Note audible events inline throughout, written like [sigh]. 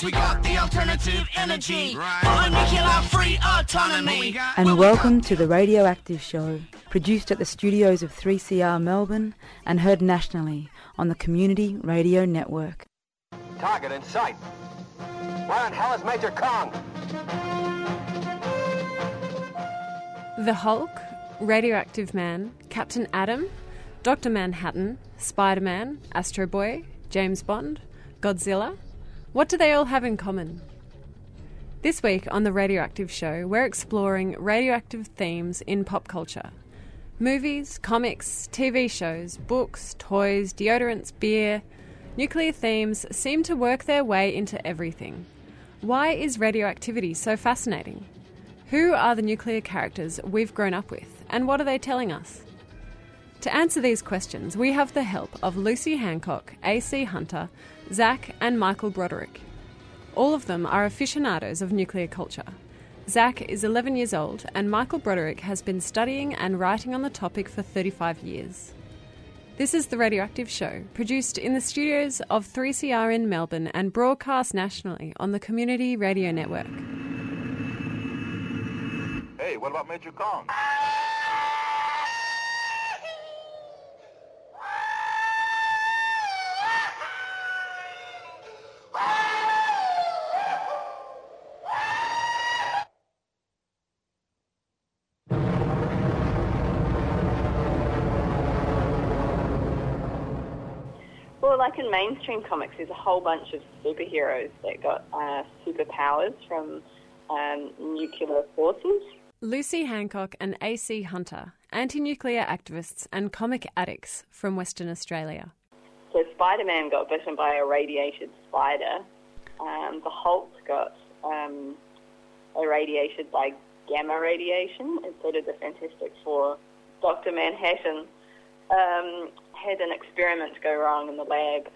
Cause we got the alternative energy. Right. Nuclear free autonomy. And welcome to the Radioactive Show, produced at the studios of 3CR Melbourne and heard nationally on the Community Radio Network. Target in sight. Where in hell is Major Kong? The Hulk, Radioactive Man, Captain Atom, Dr. Manhattan, Spider Man, Astro Boy, James Bond, Godzilla. What do they all have in common? This week on The Radioactive Show, we're exploring radioactive themes in pop culture. Movies, comics, TV shows, books, toys, deodorants, beer. Nuclear themes seem to work their way into everything. Why is radioactivity so fascinating? Who are the nuclear characters we've grown up with, and what are they telling us? To answer these questions, we have the help of Lucy Hancock, AC Hunter, Zach, and Michael Broderick. All of them are aficionados of nuclear culture. Zach is 11 years old, and Michael Broderick has been studying and writing on the topic for 35 years. This is The Radioactive Show, produced in the studios of 3CR in Melbourne and broadcast nationally on the Community Radio Network. Hey, what about Major Kong? Well, like in mainstream comics, there's a whole bunch of superheroes that got uh, superpowers from um, nuclear forces. Lucy Hancock and AC Hunter, anti nuclear activists and comic addicts from Western Australia. So Spider Man got bitten by a radiated spider. Um, the Hulk got um, irradiated by gamma radiation instead of the Fantastic Four. Dr. Manhattan um, had an experiment go wrong in the lab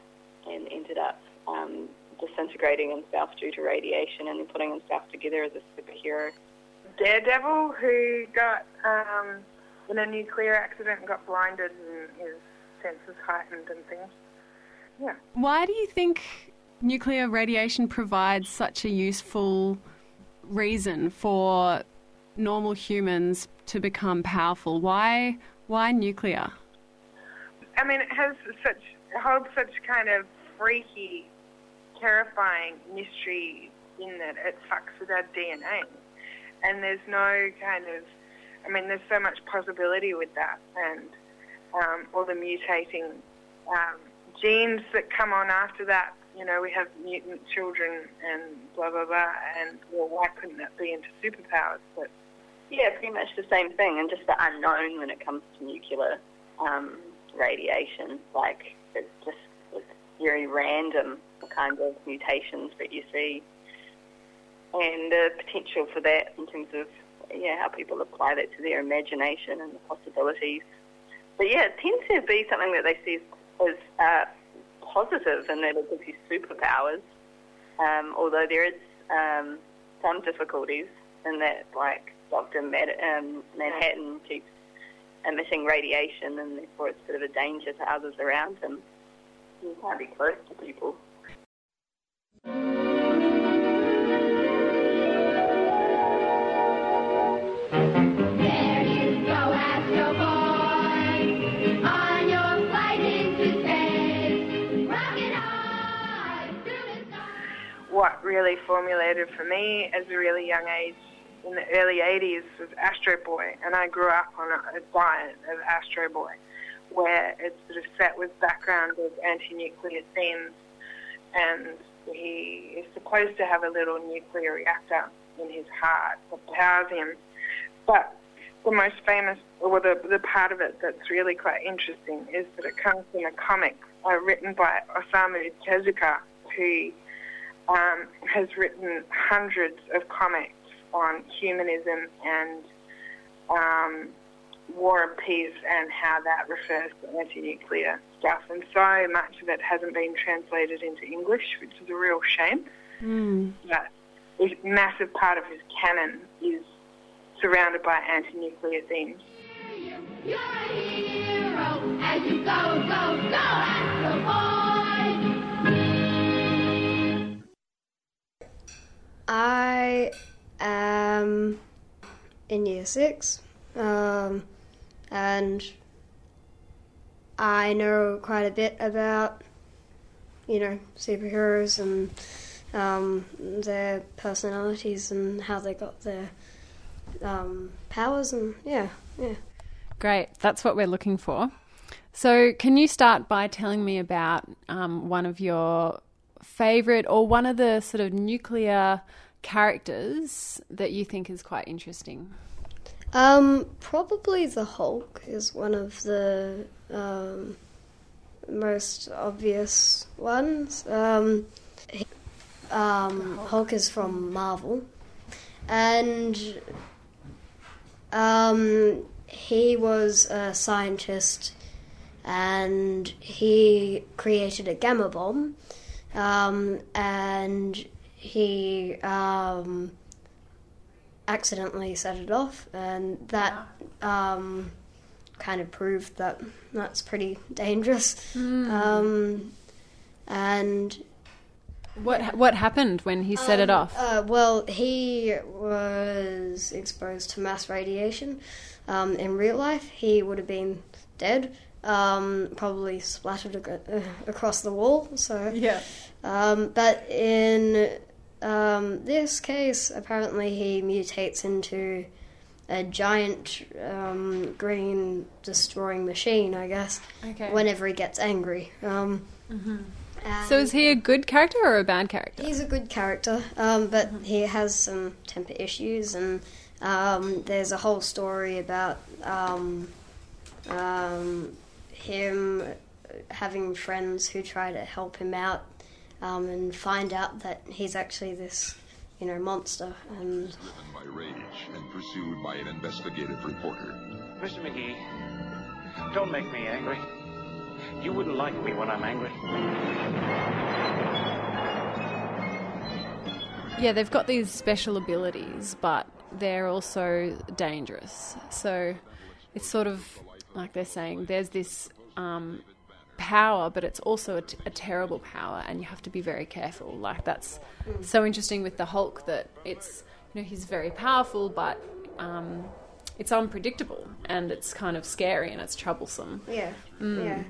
and ended up um, disintegrating himself due to radiation and then putting himself together as a superhero. Daredevil, who got um, in a nuclear accident and got blinded and his senses heightened and things. Yeah. Why do you think nuclear radiation provides such a useful reason for normal humans to become powerful? Why why nuclear? I mean, it has such holds such kind of freaky, terrifying mystery in that it fucks with our DNA, and there's no kind of, I mean, there's so much possibility with that, and um, all the mutating um, genes that come on after that. You know, we have mutant children and blah blah blah, and well, why couldn't that be into superpowers? But Yeah, pretty much the same thing, and just the unknown when it comes to nuclear um, radiation. Like, it's just it's very random, kind of mutations that you see, and the potential for that in terms of yeah how people apply that to their imagination and the possibilities. But yeah, it tends to be something that they see as uh, positive and that it gives you superpowers. Um, although there is um, some difficulties in that, like Dr. Mad- um, Manhattan keeps emitting radiation, and therefore it's a bit of a danger to others around him. You can't be close to people. There you go, Astro Boy, on your flight into space, rocking high through the sky. what really formulated for me as a really young age in the early 80s was Astro Boy, and I grew up on a, a diet of Astro Boy, where it's sort of set with background of anti-nuclear themes, and he is supposed to have a little nuclear reactor in his heart that powers him. But the most famous, or the, the part of it that's really quite interesting, is that it comes from a comic uh, written by Osamu Tezuka, who um, has written hundreds of comics on humanism and um, war and peace and how that refers to anti-nuclear stuff. And so much of it hasn't been translated into English, which is a real shame. But a massive part of his canon is surrounded by anti-nuclear themes. You're a hero as you go, go, go, Astro Boy. In year six, um, and I know quite a bit about, you know, superheroes and um, their personalities and how they got their um, powers, and yeah, yeah. Great, that's what we're looking for. So, can you start by telling me about um, one of your favourite or one of the sort of nuclear characters that you think is quite interesting? Um, probably the Hulk is one of the um, most obvious ones. Um, he- um, Hulk is from Marvel, and um, he was a scientist, and he created a gamma bomb, um, and he um, accidentally set it off, and that um, kind of proved that that's pretty dangerous. Um, and What what happened when he set it off? uh, well, he was exposed to mass radiation. Um, in real life, he would have been dead, um, probably splattered uh, across the wall. So Yeah. um, but in um, this case, apparently he mutates into a giant um, green destroying machine, I guess, Okay. whenever he gets angry. Um, So, is he a good character or a bad character? He's a good character, um, but he has some temper issues, and um, there's a whole story about um, um, him having friends who try to help him out um, and find out that he's actually this, you know, monster. And driven by rage and pursued by an investigative reporter. Mr. McGee, don't make me angry. You wouldn't like me when I'm angry. Yeah, they've got these special abilities, but they're also dangerous. So it's sort of like they're saying there's this um, power, but it's also a, t- a terrible power, and you have to be very careful. Like that's so interesting with the Hulk that it's you know he's very powerful, but um, it's unpredictable and it's kind of scary and it's troublesome. yeah, Mm. yeah.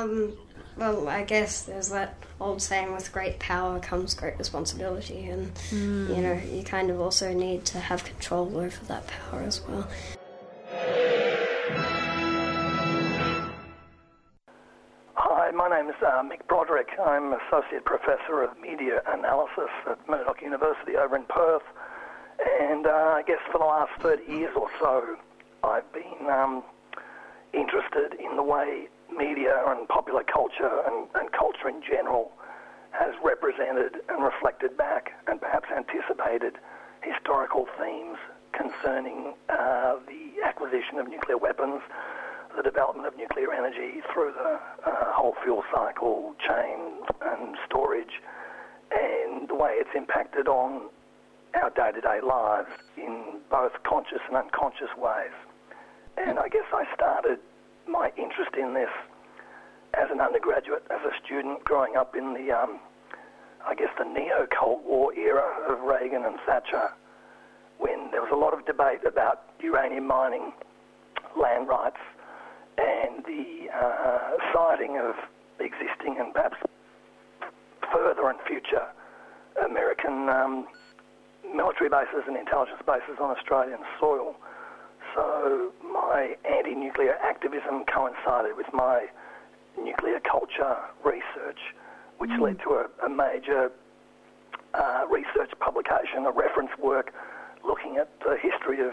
Um, well, I guess there's that old saying: "With great power comes great responsibility," and you know, you kind of also need to have control over that power as well. I'm Associate Professor of Media Analysis at Murdoch University over in Perth. And uh, I guess for the last 30 years or so, I've been um, interested in the way media and popular culture and, and culture in general has represented and reflected back and perhaps anticipated historical themes concerning uh, the acquisition of nuclear weapons, the development of nuclear energy through the uh, whole fuel cycle chain and storage, and the way it's impacted on our day-to-day lives in both conscious and unconscious ways. And I guess I started my interest in this as an undergraduate, as a student growing up in the, um, I guess, the neo-Cold War era of Reagan and Thatcher, when there was a lot of debate about uranium mining, land rights, and the uh, siting of existing and perhaps further and future American um, military bases and intelligence bases on Australian soil. So my anti-nuclear activism coincided with my nuclear culture research, which led to a, a major uh, research publication, a reference work looking at the history of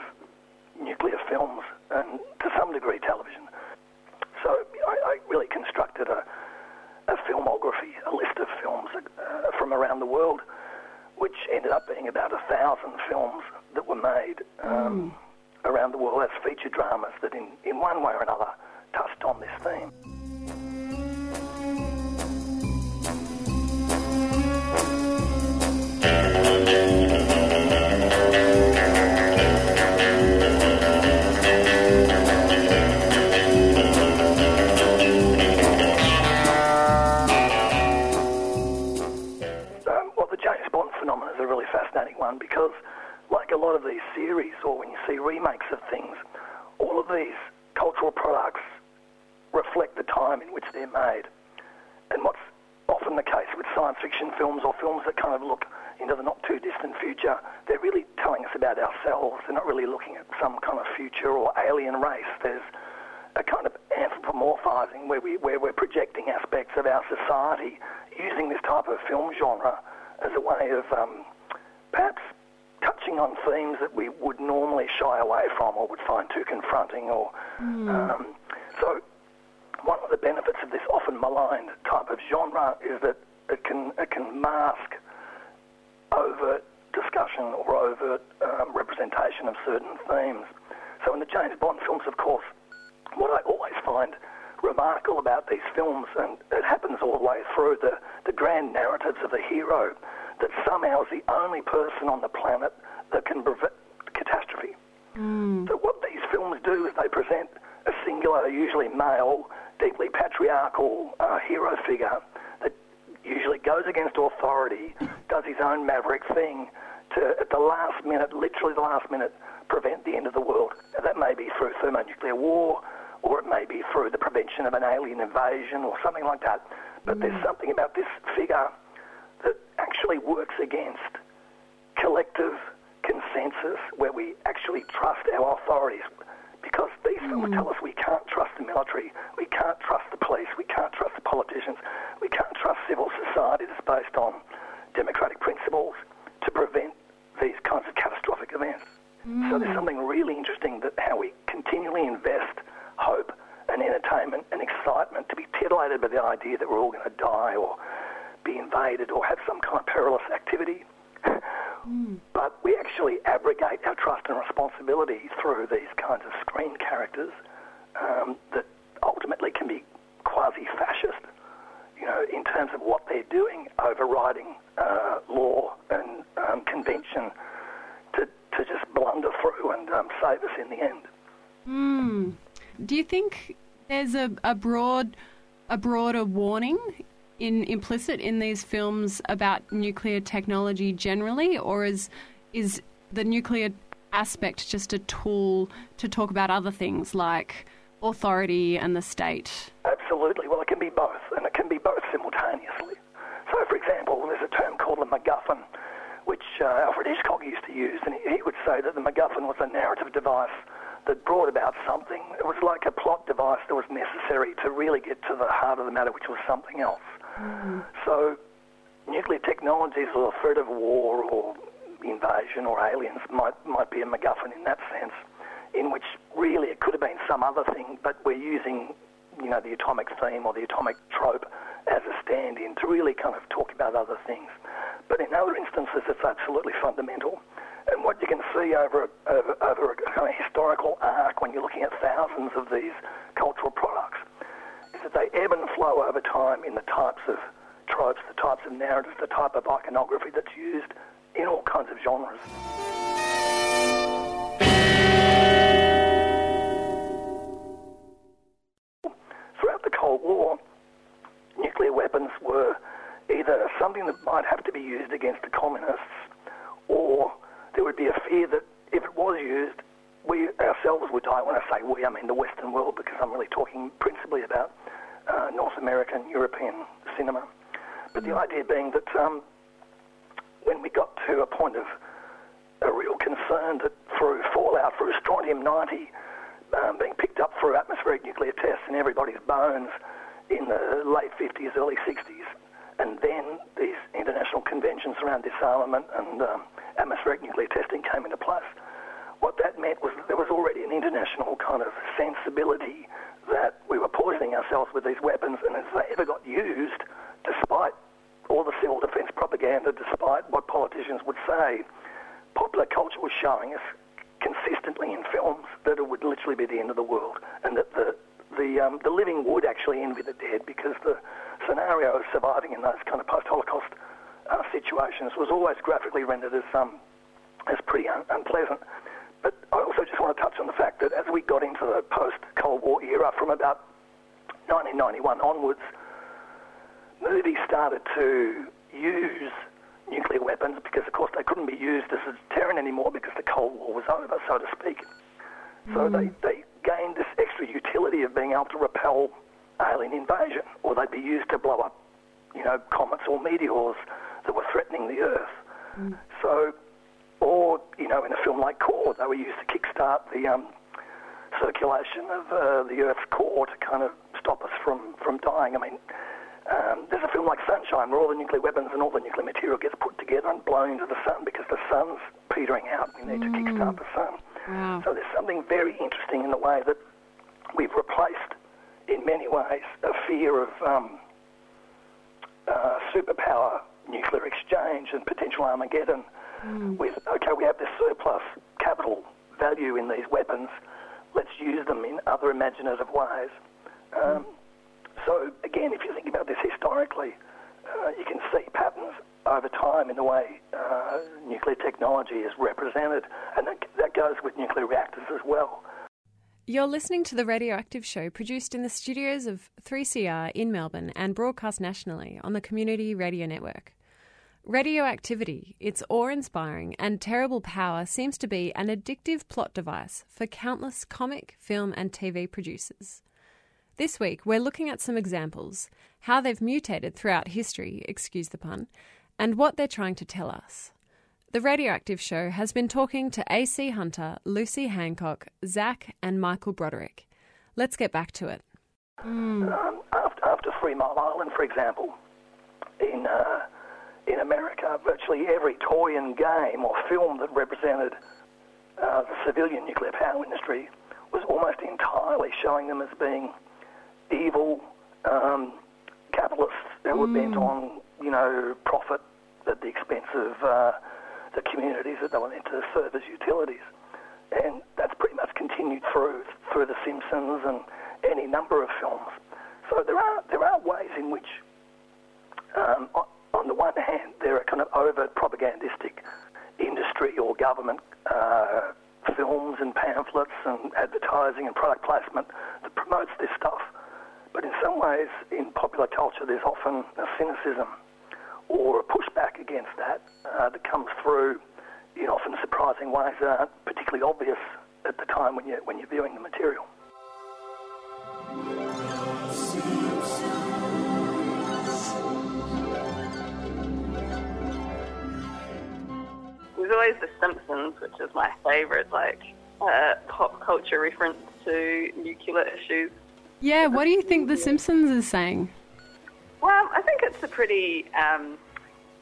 nuclear films and to some degree television. So I, I really constructed a, a filmography, a list of films uh, from around the world, which ended up being about a thousand films that were made um, around the world as feature dramas that in, in one way or another touched on this theme. Of these series, or when you see remakes of things, all of these cultural products reflect the time in which they're made. And what's often the case with science fiction films or films that kind of look into the not too distant future, they're really telling us about ourselves. They're not really looking at some kind of future or alien race. There's a kind of anthropomorphizing where, we, where we're projecting aspects of our society using this type of film genre as a way of um, touching on themes that we would normally shy away from or would find too confronting. Or um, so, one of the benefits of this often maligned type of genre is that it can it can mask overt discussion or overt um, representation of certain themes. So in the James Bond films, of course, what I always find remarkable about these films, and it happens all the way through the, the grand narratives of the hero, that somehow is the only person on the planet that can prevent catastrophe. So what these films do is they present a singular, usually male, deeply patriarchal uh, hero figure that usually goes against authority, does his own maverick thing to, at the last minute, literally the last minute, prevent the end of the world. Now, that may be through thermonuclear war, or it may be through the prevention of an alien invasion, or something like that. But there's something about this figure that actually works against collective consensus where we actually trust our authorities. Because these films hmm. tell us we can't trust the military, we can't trust the police, we can't trust the politicians, we can't trust civil society that's based on democratic principles to prevent these kinds of catastrophic events. So there's hmm. something really interesting that how we continually invest hope and entertainment and excitement to be titillated by the idea that we're all going to die or be invaded or have some kind of perilous activity. [laughs] But we actually abrogate our trust and responsibility through these kinds of screen characters um, that ultimately can be quasi-fascist, you know, in terms of what they're doing, overriding uh, law and um, convention to, to just blunder through and um, save us in the end. Hmm. Do you think there's a, a broad, a broader warning in implicit in these films about nuclear technology generally, or is is the nuclear aspect just a tool to talk about other things like authority and the state? Absolutely. Well, it can be both, and it can be both simultaneously. So, for example, there's a term called the MacGuffin, which uh, Alfred Hitchcock used to use, and he, he would say that the MacGuffin was a narrative device that brought about something. It was like a plot device that was necessary to really get to the heart of the matter, which was something else. So, nuclear technologies or threat of war or invasion or aliens might might be a MacGuffin in that sense, in which really it could have been some other thing, but we're using, you know, the atomic theme or the atomic trope as a stand-in to really kind of talk about other things. But in other instances, it's absolutely fundamental. And what you can see over, a- over, over a kind of historical arc when you're looking at thousands of these cultural products that they ebb and flow over time in the types of tropes, the types of narratives, the type of iconography that's used in all kinds of genres. Throughout the Cold War, nuclear weapons were either something that might have to be used against the communists, or there would be a fear that if it was used, we ourselves would die. When I say we, I mean the Western world, because I'm really talking principally about uh, North American, European cinema. But the idea being that um, when we got to a point of a real concern that through fallout, through strontium-90 um, being picked up through atmospheric nuclear tests in everybody's bones in the late 50s, early 60s, and then these international conventions around disarmament and um, atmospheric nuclear testing came into place. What that meant was that there was already an international kind of sensibility that we were poisoning ourselves with these weapons, and if they ever got used, despite all the civil defence propaganda, despite what politicians would say, popular culture was showing us consistently in films that it would literally be the end of the world, and that the the um, the living would actually envy the dead because the scenario of surviving in those kind of post-Holocaust uh, situations was always graphically rendered as um, as pretty un- unpleasant. But I also just want to touch on the fact that as we got into the post-Cold War era, from about 1991 onwards, movies started to use nuclear weapons because, of course, they couldn't be used as a deterrent anymore because the Cold War was over, so to speak. So mm. they, they gained this extra utility of being able to repel alien invasion, or they'd be used to blow up, you know, comets or meteors that were threatening the Earth. Mm. So, or you know, in a film like Core, they were used to kickstart the um, circulation of uh, the Earth's core to kind of stop us from from dying. I mean, um, there's a film like Sunshine where all the nuclear weapons and all the nuclear material gets put together and blown into the sun because the sun's petering out. And we need to kickstart the sun. Wow. So there's something very interesting in the way that we've replaced, in many ways, a fear of um, uh, superpower nuclear exchange and potential Armageddon with, okay, we have this surplus capital value in these weapons, let's use them in other imaginative ways. Um, so, again, if you think about this historically, uh, you can see patterns over time in the way uh, nuclear technology is represented, and that, that goes with nuclear reactors as well. You're listening to The Radioactive Show, produced in the studios of 3CR in Melbourne and broadcast nationally on the Community Radio Network. Radioactivity, its awe inspiring and terrible power, seems to be an addictive plot device for countless comic, film, and TV producers. This week, we're looking at some examples, how they've mutated throughout history, excuse the pun, and what they're trying to tell us. The Radioactive Show has been talking to AC Hunter, Lucy Hancock, Zach, and Michael Broderick. Let's get back to it. Um, after, after Three Mile Island, for example, in uh, in America, virtually every toy and game or film that represented uh, the civilian nuclear power industry was almost entirely showing them as being evil um, capitalists who were bent on, you know, profit at the expense of uh, the communities that they were meant to serve as utilities. And that's pretty much continued through through The Simpsons and any number of films. So there are there are ways in which, um, on, the one hand, there are kind of overt propagandistic industry or government uh, films and pamphlets and advertising and product placement that promotes this stuff. But in some ways, in popular culture, there's often a cynicism or a pushback against that uh, that comes through in often surprising ways that aren't particularly obvious at the time when you're, when you're viewing the material. There's always The Simpsons, which is my favourite, like, uh, pop culture reference to nuclear issues. Yeah, what do you think The Simpsons is saying? Well, I think it's a pretty um,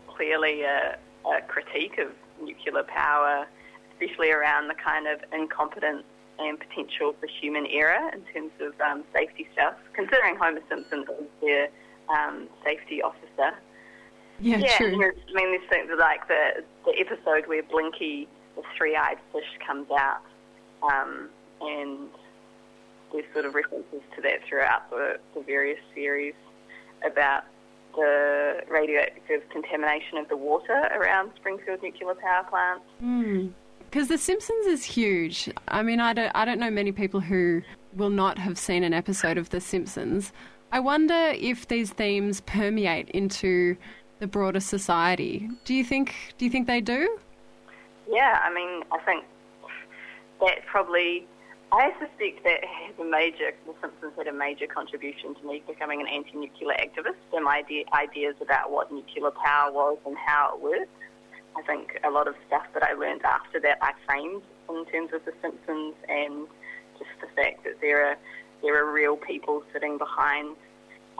clearly a, a critique of nuclear power, especially around the kind of incompetence and potential for human error in terms of um, safety stuff. Considering Homer Simpson is their um, safety officer. Yeah, true. there's- I mean, there's things like the the episode where Blinky, the three-eyed fish, comes out, um, and there's sort of references to that throughout the, the various series about the radioactive contamination of the water around Springfield nuclear power plants. Because The Simpsons is huge. I mean, I don't, I don't know many people who will not have seen an episode of The Simpsons. I wonder if these themes permeate into the broader society. Do you think? Do you think they do? Yeah, I mean, I think that probably, I suspect that has a major, The Simpsons had a major contribution to me becoming an anti-nuclear activist and my idea, ideas about what nuclear power was and how it worked. I think a lot of stuff that I learned after that I framed in terms of The Simpsons and just the fact that there are there are real people sitting behind,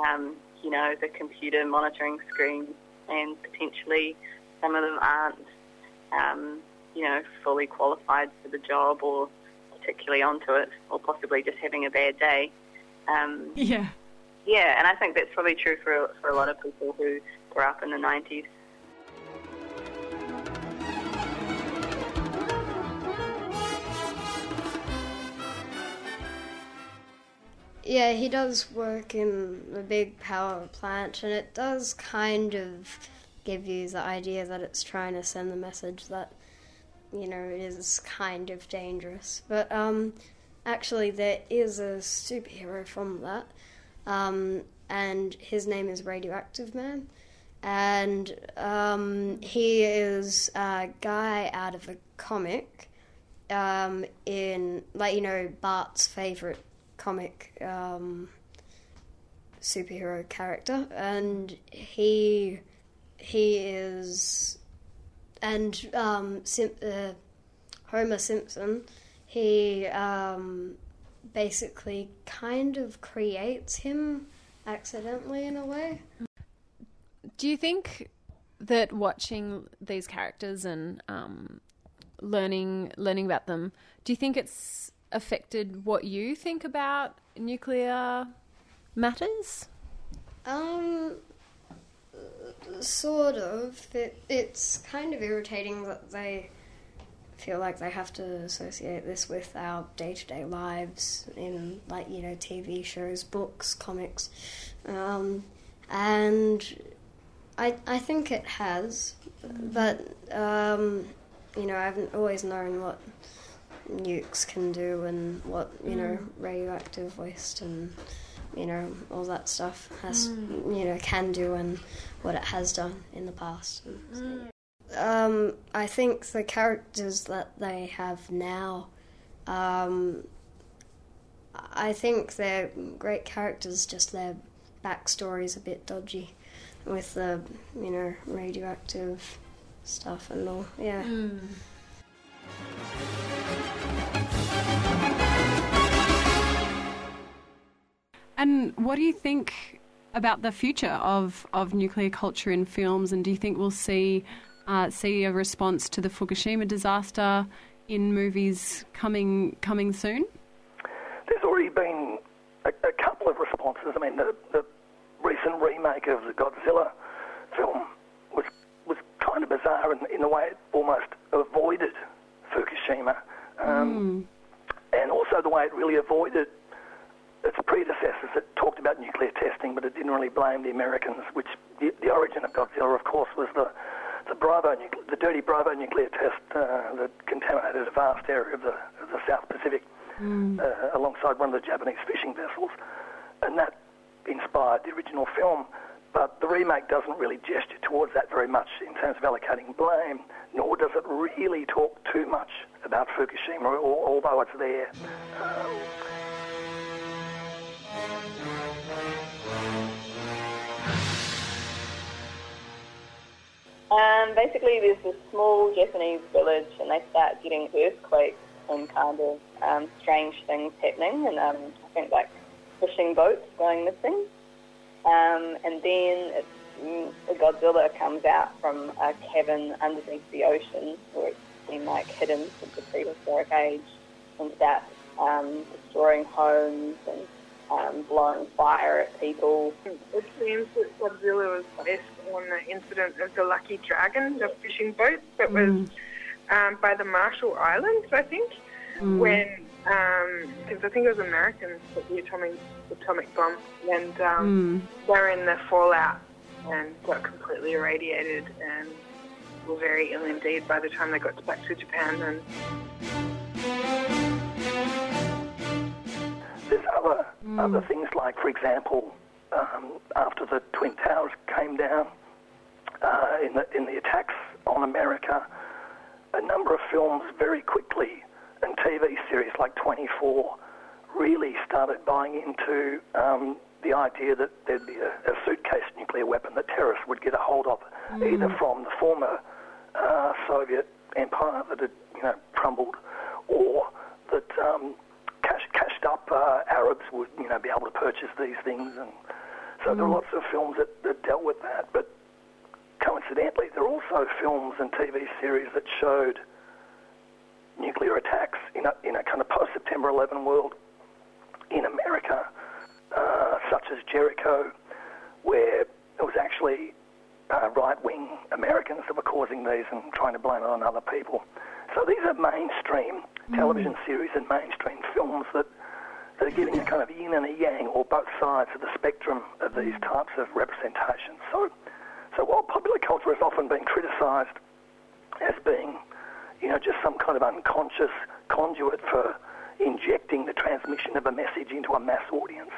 um, you know, the computer monitoring screens, and potentially some of them aren't, um, you know, fully qualified for the job or particularly onto it, or possibly just having a bad day. Um, Yeah. yeah, and I think that's probably true for for a lot of people who grew up in the 90s. Yeah, he does work in a big power plant, and it does kind of give you the idea that it's trying to send the message that, you know, it is kind of dangerous. But um, actually, there is a superhero from that, um, and his name is Radioactive Man, and um, he is a guy out of a comic um, in, like, you know, Bart's favourite comic um, superhero character, and he he is, and um, Sim, uh, Homer Simpson, he um, basically kind of creates him accidentally in a way. Do you think that watching these characters and um, learning learning about them, do you think it's affected what you think about nuclear matters? Um, sort of. It, it's kind of irritating that they feel like they have to associate this with our day to day lives in, like, you know, TV shows, books, comics. Um, and I, I think it has, but, um, you know, I haven't always known what nukes can do and what, you know, Mm. radioactive waste and, you know, all that stuff has, Mm. you know, can do and what it has done in the past. Um, I think the characters that they have now, um, I think they're great characters, just their backstory's a bit dodgy with the, you know, radioactive stuff and all. Yeah. And what do you think about the future of, of nuclear culture in films? And do you think we'll see uh, see a response to the Fukushima disaster in movies coming coming soon? There's already been a, a couple of responses. I mean, the, the recent remake of the Godzilla film was was kind of bizarre in, in the way it almost avoided Fukushima, um, and also the way it really avoided its predecessors that talked about nuclear testing, but it didn't really blame the Americans. Which the, the origin of Godzilla, of course, was the the Bravo, the dirty Bravo nuclear test uh, that contaminated a vast area of the, of the South Pacific uh, alongside one of the Japanese fishing vessels, and that inspired the original film. But the remake doesn't really gesture towards that very much in terms of allocating blame, nor does it really talk too much about Fukushima, although it's there. Um, Um, basically, there's this small Japanese village, and they start getting earthquakes and kind of um, strange things happening, and um, I think like fishing boats going missing. Um, and then it's, mm, Godzilla comes out from a cavern underneath the ocean, where it's been like hidden since the prehistoric age, and starts um, destroying homes and um, blowing fire at people. It seems that Godzilla was based on the incident of the Lucky Dragon, the fishing boat that was um, by the Marshall Islands, I think, when because I think it was Americans that the atomic atomic bomb, and um, they were in the fallout and got completely irradiated and were very ill indeed by the time they got back to Japan. And There's other other things like, for example, um, after the Twin Towers came down uh, in the in the attacks on America, a number of films very quickly and TV series like 24 really started buying into um, the idea that there'd be a, a suitcase nuclear weapon that terrorists would get a hold of, either from the former uh, Soviet empire that had you know crumbled, or that um, cashed up uh, Arabs would you know be able to purchase these things, and so there are lots of films that, that dealt with that. But coincidentally, there are also films and TV series that showed nuclear attacks in a, in a kind of post September 11 world in America, uh, such as Jericho, where it was actually uh, right wing Americans that were causing these and trying to blame it on other people. So these are mainstream Mm. television series and mainstream films that, that are giving a kind of yin and a yang, or both sides of the spectrum of these mm. types of representations. So, so while popular culture has often been criticised as being, you know, just some kind of unconscious conduit for injecting the transmission of a message into a mass audience,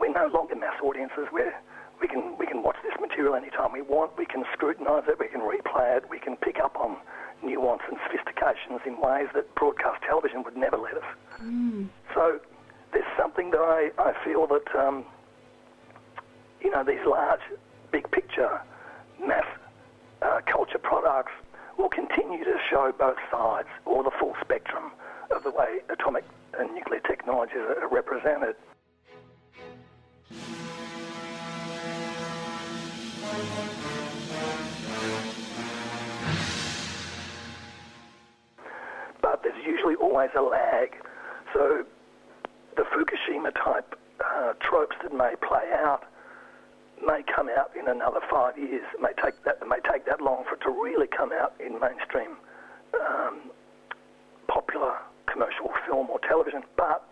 we're no longer mass audiences. We're we can we can watch this material anytime we want. We can scrutinise it. We can replay it. We can pick up on nuance and sophistications in ways that broadcast television would never let us. So there's something that I, I feel that um, you know these large, big picture, mass uh, culture products will continue to show both sides or the full spectrum of the way atomic and nuclear technologies are represented. There's usually always a lag. So the Fukushima type uh, tropes that may play out may come out in another five years. It may take that it may take that long for it to really come out in mainstream um, popular commercial film or television. But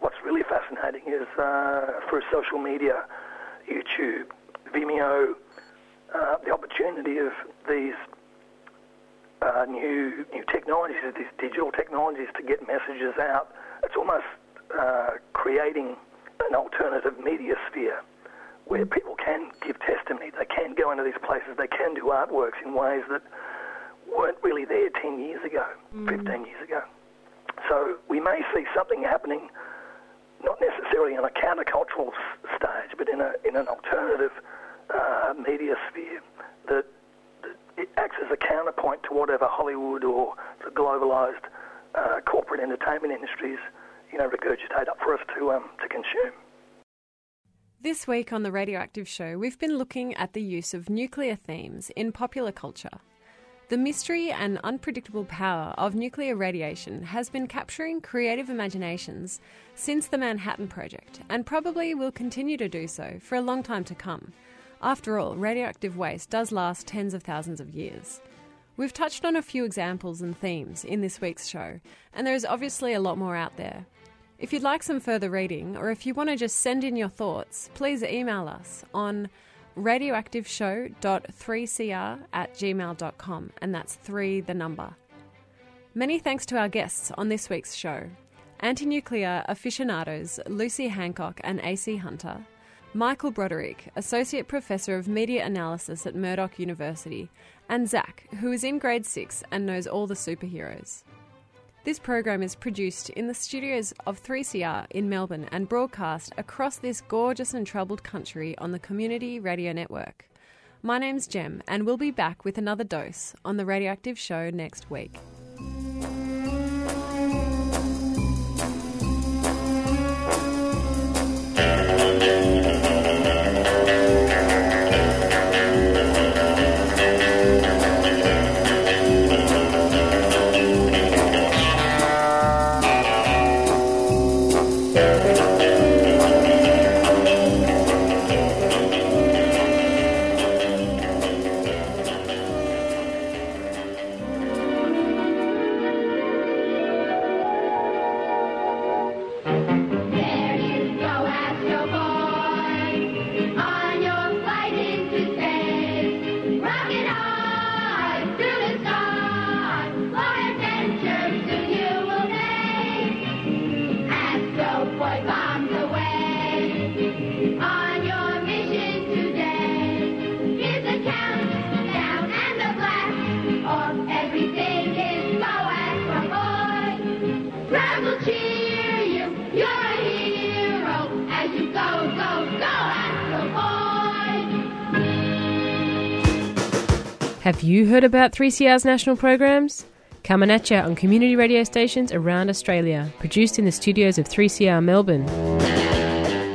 what's really fascinating is uh, through social media, YouTube, Vimeo, uh, the opportunity of these uh, new new technologies, these digital technologies to get messages out. It's almost uh, creating an alternative media sphere where people can give testimony, they can go into these places, they can do artworks in ways that weren't really there 10 years ago, 15 years ago. So we may see something happening, not necessarily on a countercultural s- stage, but in, a, in an alternative uh, media sphere that it acts as a counterpoint to whatever Hollywood or the globalised uh, corporate entertainment industries, you know, regurgitate up for us to um, to consume. This week on The Radioactive Show, we've been looking at the use of nuclear themes in popular culture. The mystery and unpredictable power of nuclear radiation has been capturing creative imaginations since the Manhattan Project and probably will continue to do so for a long time to come. After all, radioactive waste does last tens of thousands of years. We've touched on a few examples and themes in this week's show, and there is obviously a lot more out there. If you'd like some further reading, or if you want to just send in your thoughts, please email us on radioactiveshow.3cr at gmail.com, and that's three the number. Many thanks to our guests on this week's show anti nuclear aficionados Lucy Hancock and AC Hunter, Michael Broderick, Associate Professor of Media Analysis at Murdoch University, and Zach, who is in grade 6 and knows all the superheroes. This program is produced in the studios of 3CR in Melbourne and broadcast across this gorgeous and troubled country on the Community Radio Network. My name's Jem, and we'll be back with another dose on The Radioactive Show next week. There you heard about 3CR's national programs? Coming at you on community radio stations around Australia, produced in the studios of 3CR Melbourne.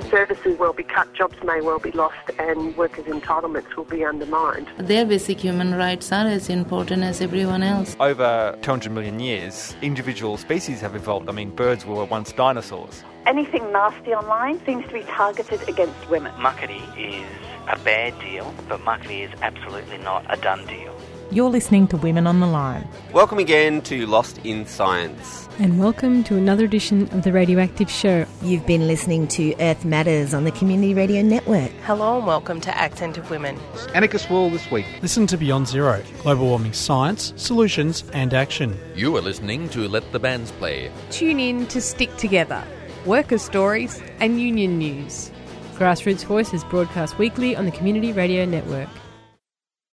Services will be cut, jobs may well be lost, and workers' entitlements will be undermined. Their basic human rights are as important as everyone else. Over 200 million years, individual species have evolved. I mean, birds were once dinosaurs. Anything nasty online seems to be targeted against women. Muckaty is a bad deal, but Muckaty is absolutely not a done deal. You're listening to Women on the Line. Welcome again to Lost in Science. And welcome to another edition of the Radioactive Show. You've been listening to Earth Matters on the Community Radio Network. Hello and welcome to Accent of Women. Anarchist World this week. Listen to Beyond Zero Global Warming Science, Solutions and Action. You are listening to Let the Bands Play. Tune in to Stick Together, worker stories and union news. Grassroots Voice is broadcast weekly on the Community Radio Network.